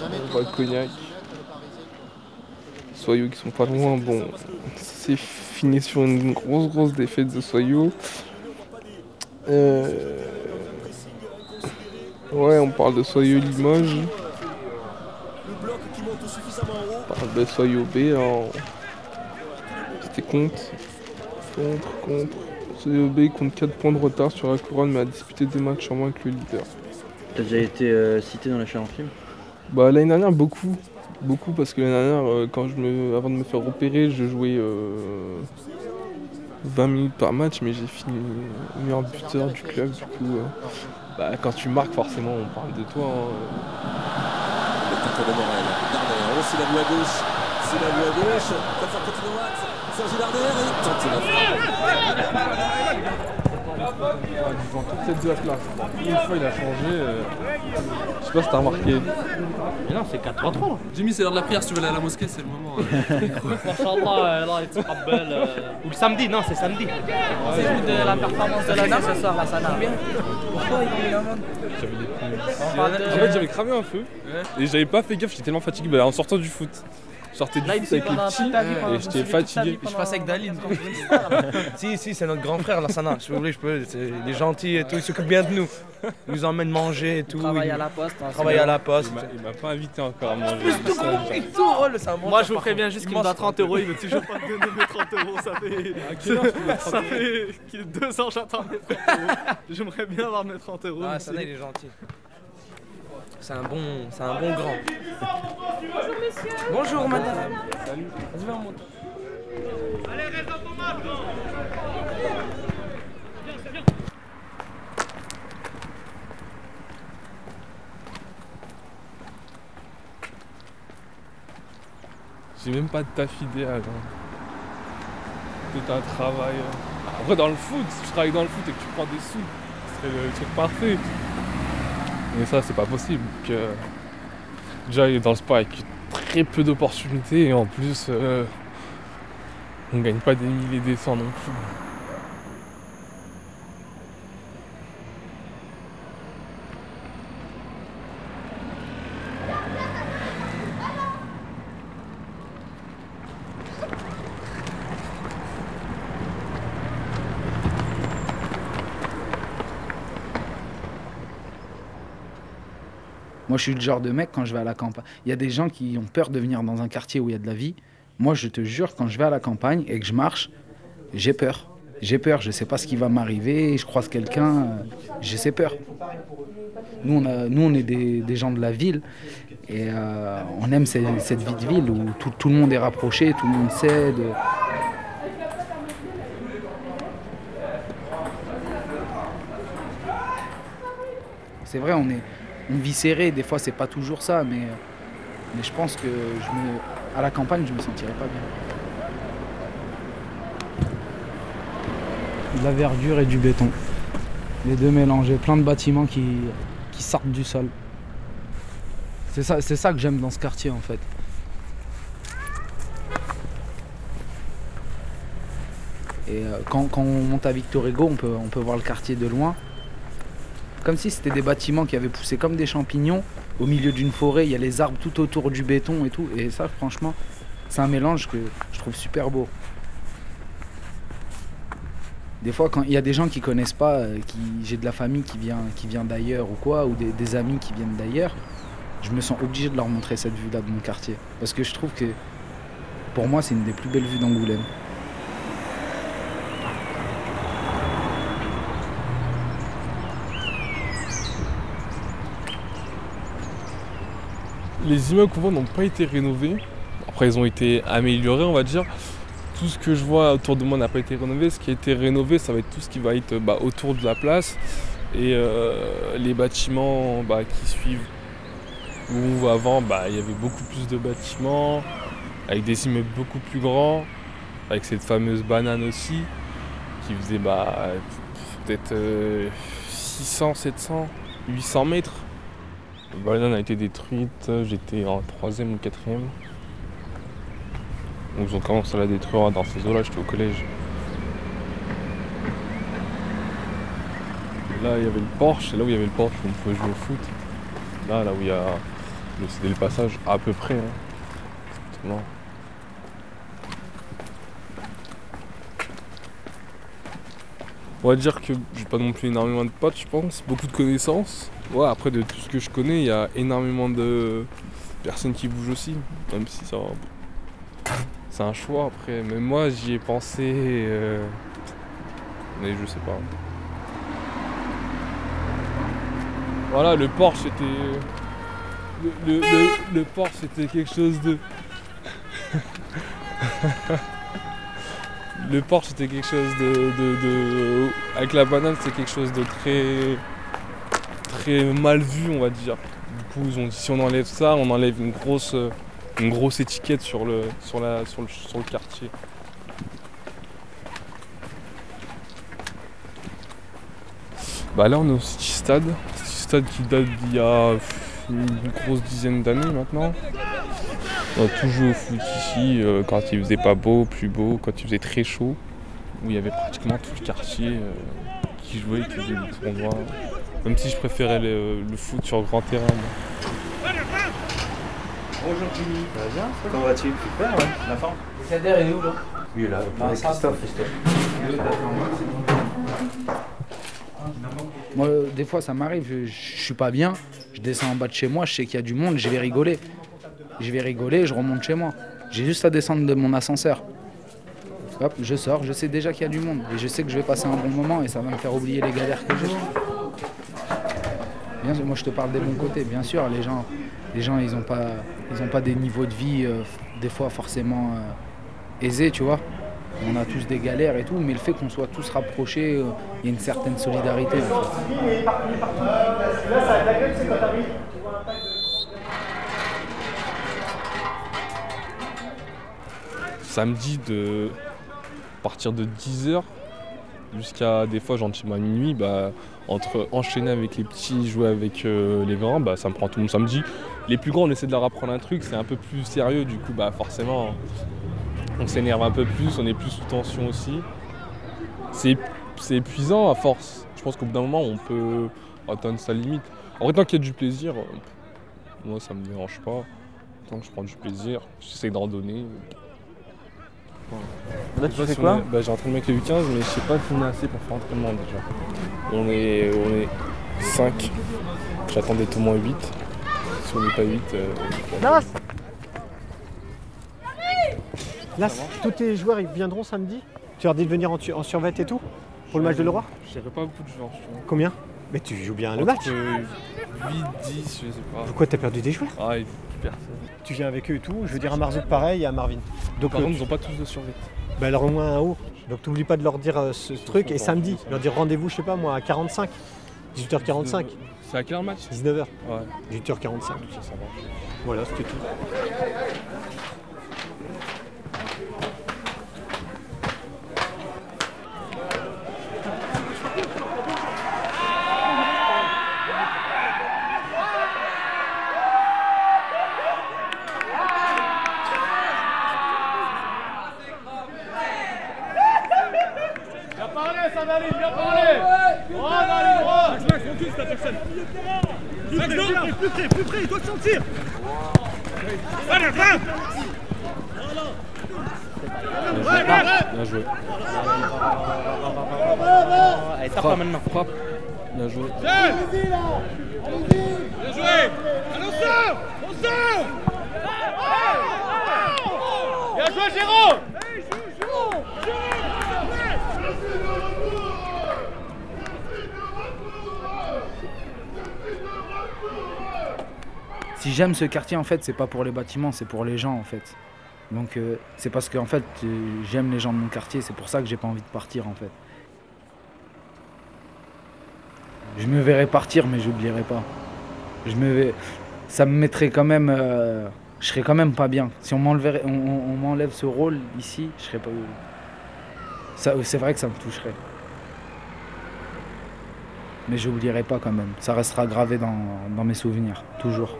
S23: On voit le cognac. Soyaux qui sont pas loin. Bon, c'est fini sur une grosse, grosse défaite de Soyaux. Euh, Ouais, on parle de Soyaux Limoges. On parle de Soyaux B en. C'était contre. Contre, contre. Soyaux B compte 4 points de retard sur la couronne mais a disputé deux matchs en moins que le leader.
S25: T'as déjà été euh, cité dans la chaîne en film
S23: Bah l'année dernière beaucoup. Beaucoup parce que l'année dernière euh, quand je me. avant de me faire opérer je jouais euh, 20 minutes par match mais j'ai fini meilleur buteur du club du coup euh, bah, quand tu marques forcément on parle de toi. hein.
S26: Le de Morel. La gauche il a vu à gauche, ça faire continuer Max, Sergi Darder et tente la frappe.
S23: Il Dans toute cette classe, là, une fois il a changé, je sais pas si t'as remarqué.
S25: Mais non, c'est 4-3-3.
S27: Jimmy, c'est l'heure de la prière, si tu veux aller à la mosquée, c'est le moment. Hein.
S22: Inch'Allah, euh, là, il sera belle. Euh, ou le samedi, non, c'est samedi. c'est
S27: juste
S22: de la performance de la ce soir, la Sana.
S27: Pourquoi il est en
S23: J'avais des En fait, j'avais cramé un feu et j'avais pas fait gaffe, j'étais tellement fatigué bah, en sortant du foot. Je sortais du foot avec les petits et j'étais fatigué.
S27: Je passe avec Daline.
S28: si, si, c'est notre grand frère, Lassana. Voulez, je peux. Il est gentil et tout, il s'occupe bien de nous. Il nous emmène manger et tout.
S22: travaille
S28: il-
S22: à la poste, hein,
S28: il travaille à la poste.
S23: Il m'a- pas invité encore à manger.
S28: Tout, bon
S22: Moi, je vous préviens juste qu'il me doit 30 euros. Il veut toujours pas me donner mes 30 euros. Ça fait.
S23: À quelle heure tu veux 30
S22: Ça
S23: euros
S22: fait qu'il- deux ans j'attends mes 30 euros. J'aimerais bien avoir mes 30 euros.
S28: Ah, Sana, il est gentil. C'est un bon, c'est un bon grand.
S22: Bonjour, monsieur.
S28: Bonjour, madame.
S22: Salut. Vas-y, viens, on monte.
S23: J'ai même pas de taf idéal. Hein. Tout un travail. euh. Après, dans le foot, si tu travailles dans le foot et que tu prends des sous, ce serait le truc parfait. Mais ça, c'est pas possible. Que... Déjà, il est dans le sport avec très peu d'opportunités et en plus, euh, on gagne pas des milliers des cents non plus.
S20: Moi, je suis le genre de mec quand je vais à la campagne. Il y a des gens qui ont peur de venir dans un quartier où il y a de la vie. Moi, je te jure, quand je vais à la campagne et que je marche, j'ai peur. J'ai peur, je sais pas ce qui va m'arriver, je croise quelqu'un, euh, j'ai ces peurs. Nous, on, nous, est des, gens de la ville et euh, on aime cette vie de ville où tout, tout le monde est rapproché, tout le monde s'aide. C'est vrai, on, est, on vit serré, des fois c'est pas toujours ça, mais Mais je pense que à la campagne, je me sentirais pas bien. De la verdure et du béton. Les deux mélangés, plein de bâtiments qui, qui sortent du sol. C'est ça, c'est ça que j'aime dans ce quartier en fait. Et euh, quand, quand on monte à Victor Hugo, on peut, on peut voir le quartier de loin. Comme si c'était des bâtiments qui avaient poussé comme des champignons au milieu d'une forêt. Il y a les arbres tout autour du béton et tout. Et ça, franchement, c'est un mélange que je trouve super beau. Des fois, quand il y a des gens qui connaissent pas, euh, qui, j'ai de la famille qui vient, qui vient d'ailleurs ou quoi, ou des, des amis qui viennent d'ailleurs, je me sens obligé de leur montrer cette vue-là de mon quartier. Parce que je trouve que, pour moi, c'est une des plus belles vues d'Angoulême.
S23: Les immeubles qu'on voit n'ont pas été rénovés. Après, ils ont été améliorés, on va dire. Tout ce que je vois autour de moi n'a pas été rénové. Ce qui a été rénové, ça va être tout ce qui va être bah, autour de la place et euh, les bâtiments bah, qui suivent. Où avant, bah, il y avait beaucoup plus de bâtiments, avec des immeubles beaucoup plus grands, avec cette fameuse banane aussi, qui faisait peut-être euh, 600, 700, 800 mètres. Banane a été détruite, j'étais en troisième ou quatrième. Ils ont commencé à la détruire dans ces eaux-là, j'étais au collège. Là, il y avait le Porsche, c'est là où il y avait le Porsche où on pouvait jouer au foot. Là, là où il y a. le- C'était le passage à peu près. Hein. On va dire que j'ai pas non plus énormément de potes, je pense, beaucoup de connaissances. Ouais, après de tout ce que je connais, il y a énormément de personnes qui bougent aussi, même si ça. C'est un choix après. Mais moi, j'y ai pensé. euh, Mais je sais pas. Voilà, le Porsche c'était. Le, le, Porsche c'était quelque chose de. le Porsche c'était quelque chose de, de- Avec la banane c'était quelque chose de très. très mal vu on va dire. Du coup si on enlève ça, on enlève une grosse. une grosse étiquette sur le. sur la. sur le, sur le quartier. Bah là on est au City Stade. City Stade qui date d'il y a une grosse dizaine d'années maintenant. On a tout joué au foot ici euh, quand il faisait pas beau, plus beau, quand il faisait très chaud. Où il y avait pratiquement tout le quartier euh, qui jouait, qui faisait des tournois. Même si je préférais le, le foot sur grand terrain. moi.
S25: Bonjour Jimmy. Ça va bien Comment vas-tu? Super, ouais. La forme
S20: Kader est où là?
S25: Oui, là,
S20: Ah,
S25: avec Christophe.
S20: Moi, des fois, ça m'arrive, je, je suis pas bien, je descends en bas de chez moi, je sais qu'il y a du monde, je vais rigoler. Je vais rigoler, je remonte chez moi. J'ai juste à descendre de mon ascenseur. Hop, je sors, je sais déjà qu'il y a du monde. Et je sais que je vais passer un bon moment et ça va me faire oublier les galères que j'ai. Bien moi je te parle des bons côtés, bien sûr, les gens, les gens ils n'ont pas, ils pas des niveaux de vie euh, des fois forcément euh, aisés, tu vois. On a tous des galères et tout, mais le fait qu'on soit tous rapprochés, euh, il y a une certaine solidarité.
S23: Samedi de partir de 10h jusqu'à des fois gentiment à minuit, bah, entre enchaîner avec les petits, jouer avec euh, les grands, bah, ça me prend tout mon samedi. Les plus grands, on essaie de leur apprendre un truc, c'est un peu plus sérieux, du coup, bah, forcément, on s'énerve un peu plus, on est plus sous tension aussi. C'est c'est épuisant à force. Je pense qu'au bout d'un moment, on peut atteindre sa limite. En vrai, tant qu'il y a du plaisir, moi, ça me dérange pas. Tant que je prends du plaisir, j'essaie de randonner.
S25: Là, tu fais
S23: si
S25: quoi
S23: on est- bah, J'ai entraîné avec le U15, mais je sais pas si on est assez pour faire entraînement déjà. On est, on est 5. J'attends d'être au moins 8. Si on n'est pas 8, euh,
S29: Nas Là, tous tes joueurs ils viendront samedi? Tu leur dis de venir en, en survêt et tout Pour le match de
S23: Je dirais pas beaucoup de joueurs. je trouve.
S29: Combien? Mais tu joues bien le match
S23: 8, 10, je sais pas.
S29: Pourquoi t'as perdu des joueurs?
S23: Ah, il personne.
S29: Tu viens avec eux et tout, je veux dire à Marzouk pareil et à Marvin. Donc
S23: Par
S29: euh,
S23: contre, ils ont pas tous de survêt.
S29: Bah alors au moins un haut. Donc t'oublies pas de leur dire euh, ce truc et samedi, leur dire rendez-vous, je sais pas moi, à 45. 18h45
S23: C'est à quelle heure le match?
S29: 19h.
S23: Ouais.
S29: 18h45.
S23: Ça, ça marche.
S29: Voilà, c'était tout.
S30: Bien parlé, ça Daline, bien parlé Droit, Daline, droit Max, Max, on touche ta personne Max, non Plus près, plus près, il doit te sentir Allez,
S23: Bien joué.
S22: Allez, tape
S23: Frappe,
S22: maintenant.
S23: frappe. Bien joué.
S30: Bien joué Allez, on sort On sort Bien joué, Jérôme
S20: Si j'aime ce quartier, en fait, c'est pas pour les bâtiments, c'est pour les gens, en fait. Donc, euh, c'est parce que, en fait, euh, j'aime les gens de mon quartier, c'est pour ça que j'ai pas envie de partir, en fait. Je me verrais partir, mais j'oublierai pas. Je me vais... Ça me mettrait quand même. euh, Je serais quand même pas bien. Si on m'enlèverait- on, m'enlève ce rôle ici, je serais pas. Ça, c'est vrai que ça me toucherait. Mais j'oublierai pas quand même. Ça restera gravé dans mes souvenirs, toujours.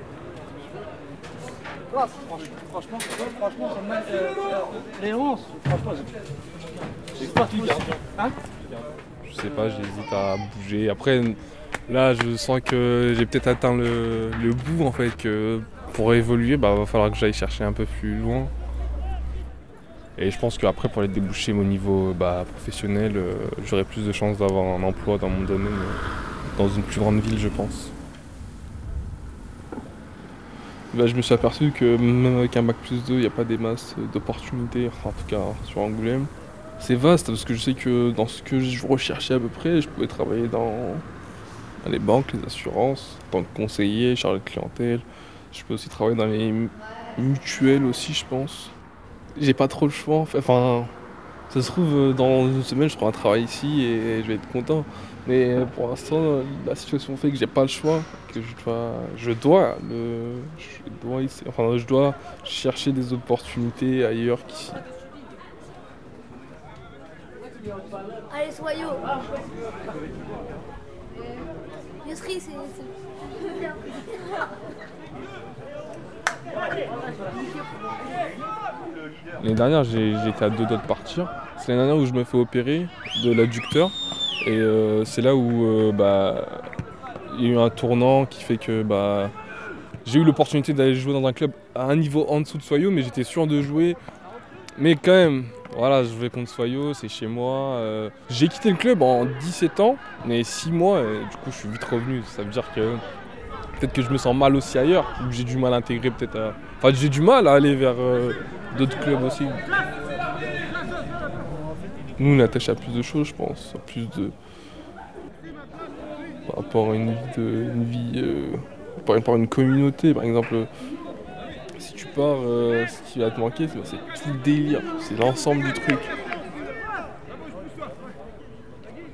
S30: Franchement, franchement, ça me met, euh, les 11, franchement, c'est pas. Hein
S23: Je sais pas, j'hésite à bouger. Après, là, je sens que j'ai peut-être atteint le, le bout en fait. Que pour évoluer, bah, va falloir que j'aille chercher un peu plus loin. Et je pense qu'après, pour les déboucher au niveau bah, professionnel, euh, j'aurai plus de chances d'avoir un emploi dans mon domaine, euh, dans une plus grande ville, je pense. Bah, je me suis aperçu que même avec un bac plus 2, il n'y a pas des masses d'opportunités, en tout cas sur Angoulême. C'est vaste parce que je sais que dans ce que je recherchais à peu près, je pouvais travailler dans, les banques, les assurances, en tant que conseiller, chargé de clientèle. Je peux aussi travailler dans les mu- mutuelles aussi, je pense. J'ai pas trop le choix. Enfin, ça se trouve euh, dans une semaine, je trouve un travail ici et je vais être content. Mais euh, pour l'instant, la situation fait que j'ai pas le choix, que je dois, je dois le, je dois essayer- enfin, je dois chercher des opportunités ailleurs qu'ici.
S31: Allez, soyons. Yusri, c'est. c'est-
S23: L'année dernière, j'ai- j'étais à deux doigts de partir. C'est l'année dernière où je me fais opérer de l'adducteur. Et euh, c'est là où euh, bah, il y a eu un tournant qui fait que bah, j'ai eu l'opportunité d'aller jouer dans un club à un niveau en dessous de Soyo, mais j'étais sûr de jouer. Mais quand même, voilà, je jouais contre Soyo, c'est chez moi. euh, j'ai quitté le club en 17 ans, mais 6 mois, et du coup je suis vite revenu. Ça veut dire que peut-être que je me sens mal aussi ailleurs, ou j'ai du mal à intégrer peut-être à... Enfin j'ai du mal à aller vers d'autres clubs aussi. Nous on est attaché à plus de choses je pense, à plus de... Par rapport à une vie de... Une vie, euh, par rapport à une communauté par exemple. Si tu pars, euh, ce qui va te manquer c'est tout le délire, c'est l'ensemble du truc.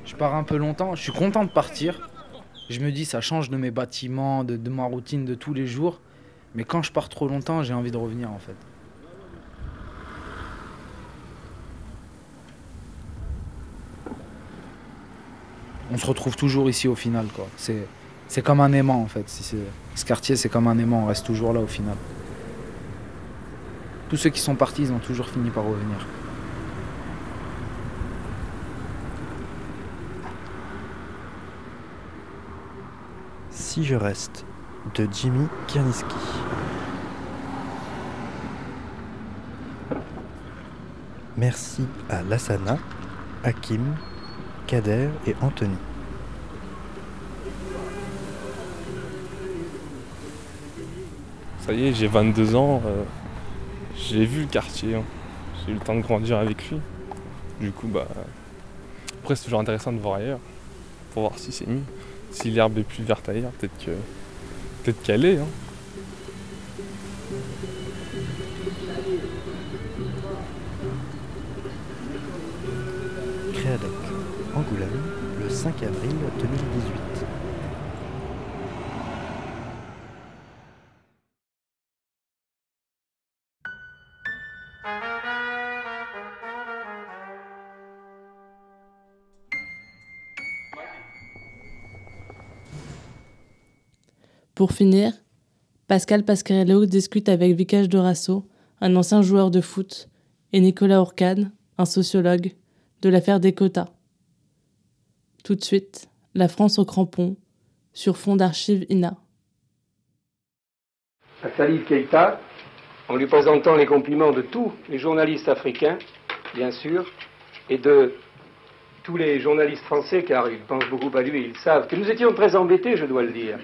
S20: Je pars un peu longtemps, je suis content de partir. Je me dis, ça change de mes bâtiments, de ma routine de tous les jours. Mais quand je pars trop longtemps, j'ai envie de revenir en fait. On se retrouve toujours ici au final. C'est, comme un aimant en fait. Ce quartier, c'est comme un aimant, on reste toujours là au final. Tous ceux qui sont partis, ils ont toujours fini par revenir.
S21: Si je reste de Jimmy Kierniski. Merci à Lassana, Hakim, Kader et Anthony.
S23: Ça y est, j'ai 22 ans, euh, j'ai vu le quartier, hein. j'ai eu le temps de grandir avec lui. Du coup, bah, après c'est toujours intéressant de voir ailleurs, pour voir si c'est mieux. Si l'herbe est plus verte ailleurs, peut-être que peut-être qu'elle est. hein.
S21: Créadec, le 5 avril 2018.
S2: Pour finir, Pascal Pascarello discute avec Vicage Dorasso, un ancien joueur de foot, et Nicolas Orcade, un sociologue, de l'affaire des quotas. Tout de suite, la France au crampon, sur fond d'archives INA.
S32: À Salif Keïta, en lui présentant les compliments de tous les journalistes africains, bien sûr, et de tous les journalistes français, car ils pensent beaucoup à lui, ils savent que nous étions très embêtés, je dois le dire.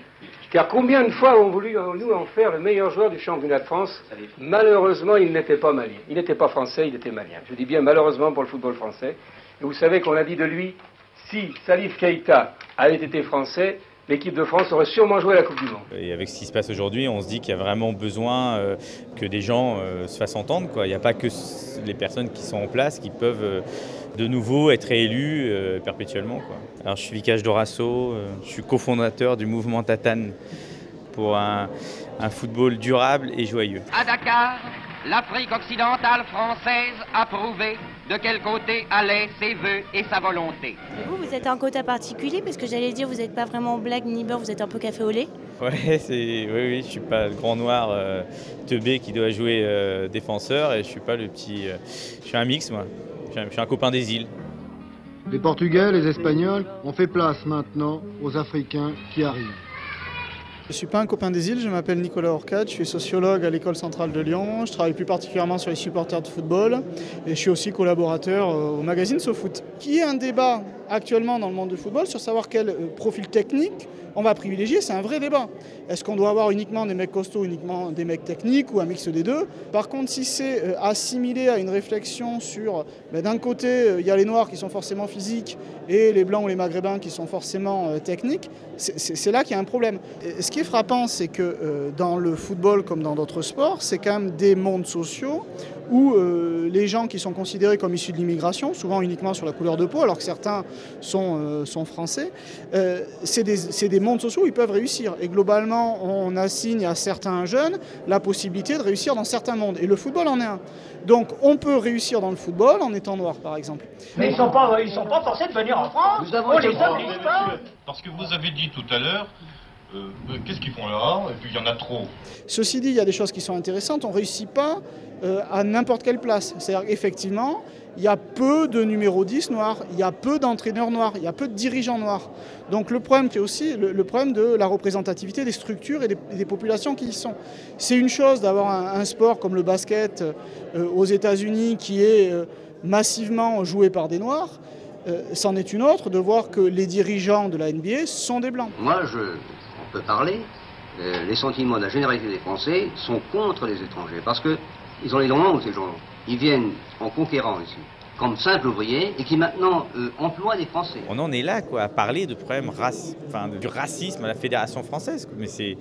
S32: Car combien de fois ont voulu nous en faire le meilleur joueur du championnat de France? Malheureusement, il n'était pas malien. Il n'était pas français, il était malien. Je dis bien malheureusement pour le football français. Et vous savez qu'on a dit de lui, si Salif Keïta avait été français, l'équipe de France aurait sûrement joué la Coupe du Monde.
S33: Et avec ce qui se passe aujourd'hui, on se dit qu'il y a vraiment besoin euh, que des gens euh, se fassent entendre. Quoi. Il n'y a pas que les personnes qui sont en place qui peuvent euh, de nouveau être élus perpétuellement. Quoi. Alors, je suis Vicage Dorasso, je suis cofondateur du mouvement Tatane pour un, un football durable et joyeux.
S34: À Dakar, l'Afrique occidentale française a prouvé de quel côté allaient ses voeux et sa volonté.
S35: Et vous, vous êtes un quota particulier parce que j'allais dire, vous n'êtes pas vraiment blague ni beurre, vous êtes un peu café au lait.
S33: Ouais, c'est oui, oui, je suis pas le grand noir euh, teubé qui doit jouer euh, défenseur et je suis pas le petit. euh, je suis un mix moi. Je suis un, je suis un copain des îles.
S36: Les Portugais, les Espagnols ont fait place maintenant aux Africains qui arrivent.
S37: Je ne suis pas un copain des îles, je m'appelle Nicolas Orcade, je suis sociologue à l'école centrale de Lyon, je travaille plus particulièrement sur les supporters de football et je suis aussi collaborateur euh, au magazine SoFoot. Qui est un débat actuellement dans le monde du football sur savoir quel euh, profil technique on va privilégier, c'est un vrai débat. Est-ce qu'on doit avoir uniquement des mecs costauds, uniquement des mecs techniques ou un mix des deux? Par contre, si c'est euh, assimilé à une réflexion sur, ben, d'un côté, euh, il y a les noirs qui sont forcément physiques et les blancs ou les maghrébins qui sont forcément techniques, c'est- là qu'il y a un problème. Ce qui est frappant, c'est que dans le football comme dans d'autres sports, c'est quand même des mondes sociaux où les gens qui sont considérés comme issus de l'immigration, souvent uniquement sur la couleur de peau, alors que certains sont, euh, sont français, euh, c'est des, mondes sociaux où ils peuvent réussir. Et globalement, on assigne à certains jeunes la possibilité de réussir dans certains mondes. Et le football en est un. Donc on peut réussir dans le football en étant noir, par exemple.
S38: Mais ils sont pas, ils sont pas forcés de venir en France. On les oblige pas.
S39: Parce que vous avez dit tout à l'heure, euh, euh, qu'est-ce qu'ils font là? Et puis il y en a trop.
S37: Ceci dit, il y a des choses qui sont intéressantes. On ne réussit pas euh, à n'importe quelle place. C'est-à-dire qu'effectivement, il y a peu de numéro 10 noirs, il y a peu d'entraîneurs noirs, il y a peu de dirigeants noirs. Donc le problème, c'est aussi le, problème de la représentativité des structures et des, populations qui y sont. C'est une chose d'avoir un, sport comme le basket euh, aux États-Unis qui est euh, massivement joué par des noirs. Euh, C'en est une autre de voir que les dirigeants de la NBA sont des blancs.
S40: Moi, je, on peut parler. les sentiments de la généralité des Français sont contre les étrangers parce que ils ont les dents ces gens. Ils viennent en conquérant ici, comme simples ouvriers, et qui maintenant euh, emploient des Français.
S33: On en est là quoi, à parler de problèmes raci- enfin, du racisme à la Fédération française. Mais c'est,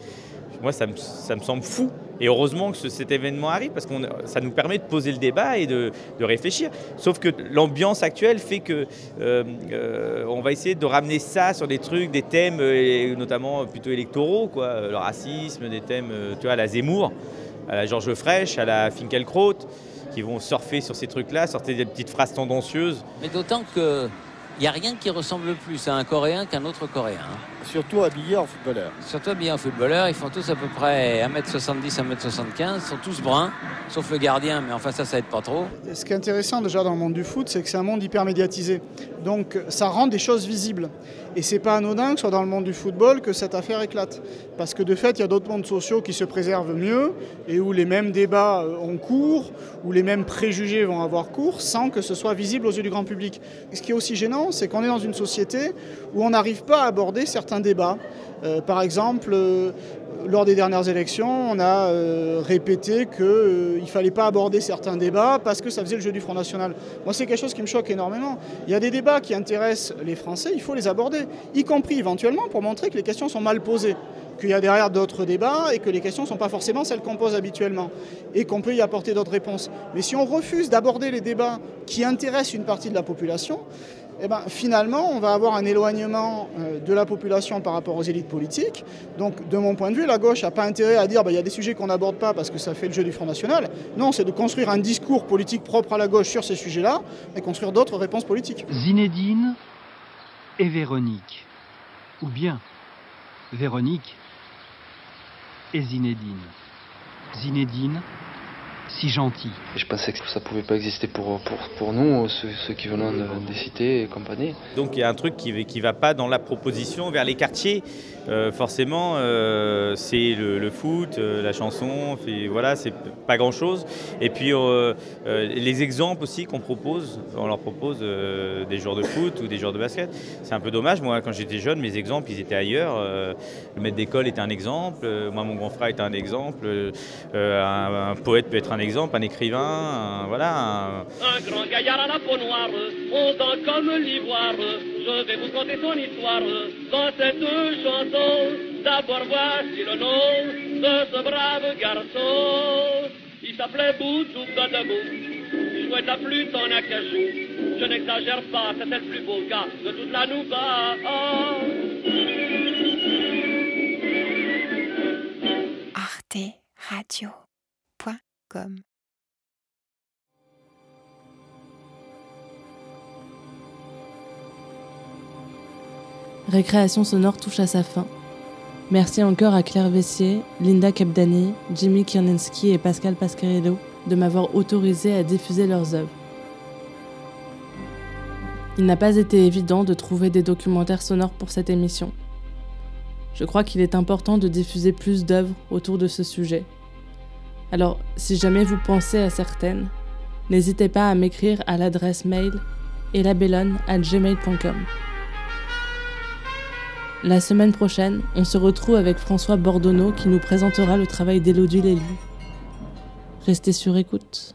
S33: moi, ça me, ça me semble fou. Et heureusement que ce- cet événement arrive parce que ça nous permet de poser le débat et de, de réfléchir. Sauf que l'ambiance actuelle fait que euh, euh, on va essayer de ramener ça sur des trucs, des thèmes, euh, notamment plutôt électoraux, quoi, le racisme, des thèmes, tu vois, à la Zemmour, à la Georges Frêche, à la Finkielkraut, qui vont surfer sur ces trucs-là, sortir des petites phrases tendancieuses.
S41: Mais d'autant que il n'y a rien qui ressemble plus à un Coréen qu'un autre Coréen. hein.
S42: Surtout habillés en footballeur.
S41: Surtout bien en footballeur, ils font tous à peu près 1m70, 1m75, ils sont tous bruns, sauf le gardien, mais enfin ça, ça aide pas trop.
S37: Ce qui est intéressant déjà dans le monde du foot, c'est que c'est un monde hyper médiatisé. Donc ça rend des choses visibles. Et c'est pas anodin que ce soit dans le monde du football que cette affaire éclate. Parce que de fait, il y a d'autres mondes sociaux qui se préservent mieux et où les mêmes débats euh, ont cours, où les mêmes préjugés vont avoir cours sans que ce soit visible aux yeux du grand public. Ce qui est aussi gênant, c'est qu'on est dans une société où on n'arrive pas à aborder certains débats. Euh, par exemple, euh, lors des dernières élections, on a euh, répété qu'il ne fallait pas aborder certains débats parce que ça faisait le jeu du Front National. Moi, c'est quelque chose qui me choque énormément. Il y a des débats qui intéressent les Français, il faut les aborder, y compris éventuellement pour montrer que les questions sont mal posées, qu'il y a derrière d'autres débats et que les questions ne sont pas forcément celles qu'on pose habituellement et qu'on peut y apporter d'autres réponses. Mais si on refuse d'aborder les débats qui intéressent une partie de la population, eh ben, finalement, on va avoir un éloignement euh, de la population par rapport aux élites politiques. Donc, de mon point de vue, la gauche n'a pas intérêt à dire qu'il y a des sujets qu'on n'aborde pas parce que ça fait le jeu du Front National. Non, c'est de construire un discours politique propre à la gauche sur ces sujets-là et construire d'autres réponses politiques.
S43: Zinedine et Véronique. Ou bien Véronique
S44: et Zinedine. Zinedine, si gentil.
S45: Je pensais que ça pouvait pas exister pour, pour, pour nous, ceux, ceux qui venons de- des cités et compagnie.
S33: Donc il y a un truc qui ne va pas dans la proposition vers les quartiers. Euh, forcément, euh, c'est le, le foot, euh, la chanson, fait- voilà, c'est pas grand-chose. Et puis euh, euh, les exemples aussi qu'on propose, on leur propose euh, des joueurs de foot ou des joueurs de basket. C'est un peu dommage. Moi, quand j'étais jeune, mes exemples, ils étaient ailleurs. Euh, le maître d'école était un exemple. Euh, moi, mon grand frère était un exemple. Euh, un, un poète peut être un exemple, un écrivain, un- voilà. un-
S30: Un grand gaillard à la peau noire, fondant comme l'ivoire. Je vais vous conter son histoire dans cette chanson. D'abord voici le nom de ce brave garçon. Il s'appelait Boutou Godebou. Il jouait de la flûte en acajou. Je n'exagère pas, c'était le plus beau gars de toute la Nouba.
S2: Récréation sonore touche à sa fin. Merci encore à Claire Vessier, Linda Capdani, Jimmy Kierninski et Pascal Pasquarello de m'avoir autorisé à diffuser leurs œuvres. Il n'a pas été évident de trouver des documentaires sonores pour cette émission. Je crois qu'il est important de diffuser plus d'œuvres autour de ce sujet. Alors, si jamais vous pensez à certaines, n'hésitez pas à m'écrire à l'adresse mail elabellone@gmail.com. La semaine prochaine, on se retrouve avec François Bordonneau qui nous présentera le travail d'Élodie Lélu. Restez sur écoute.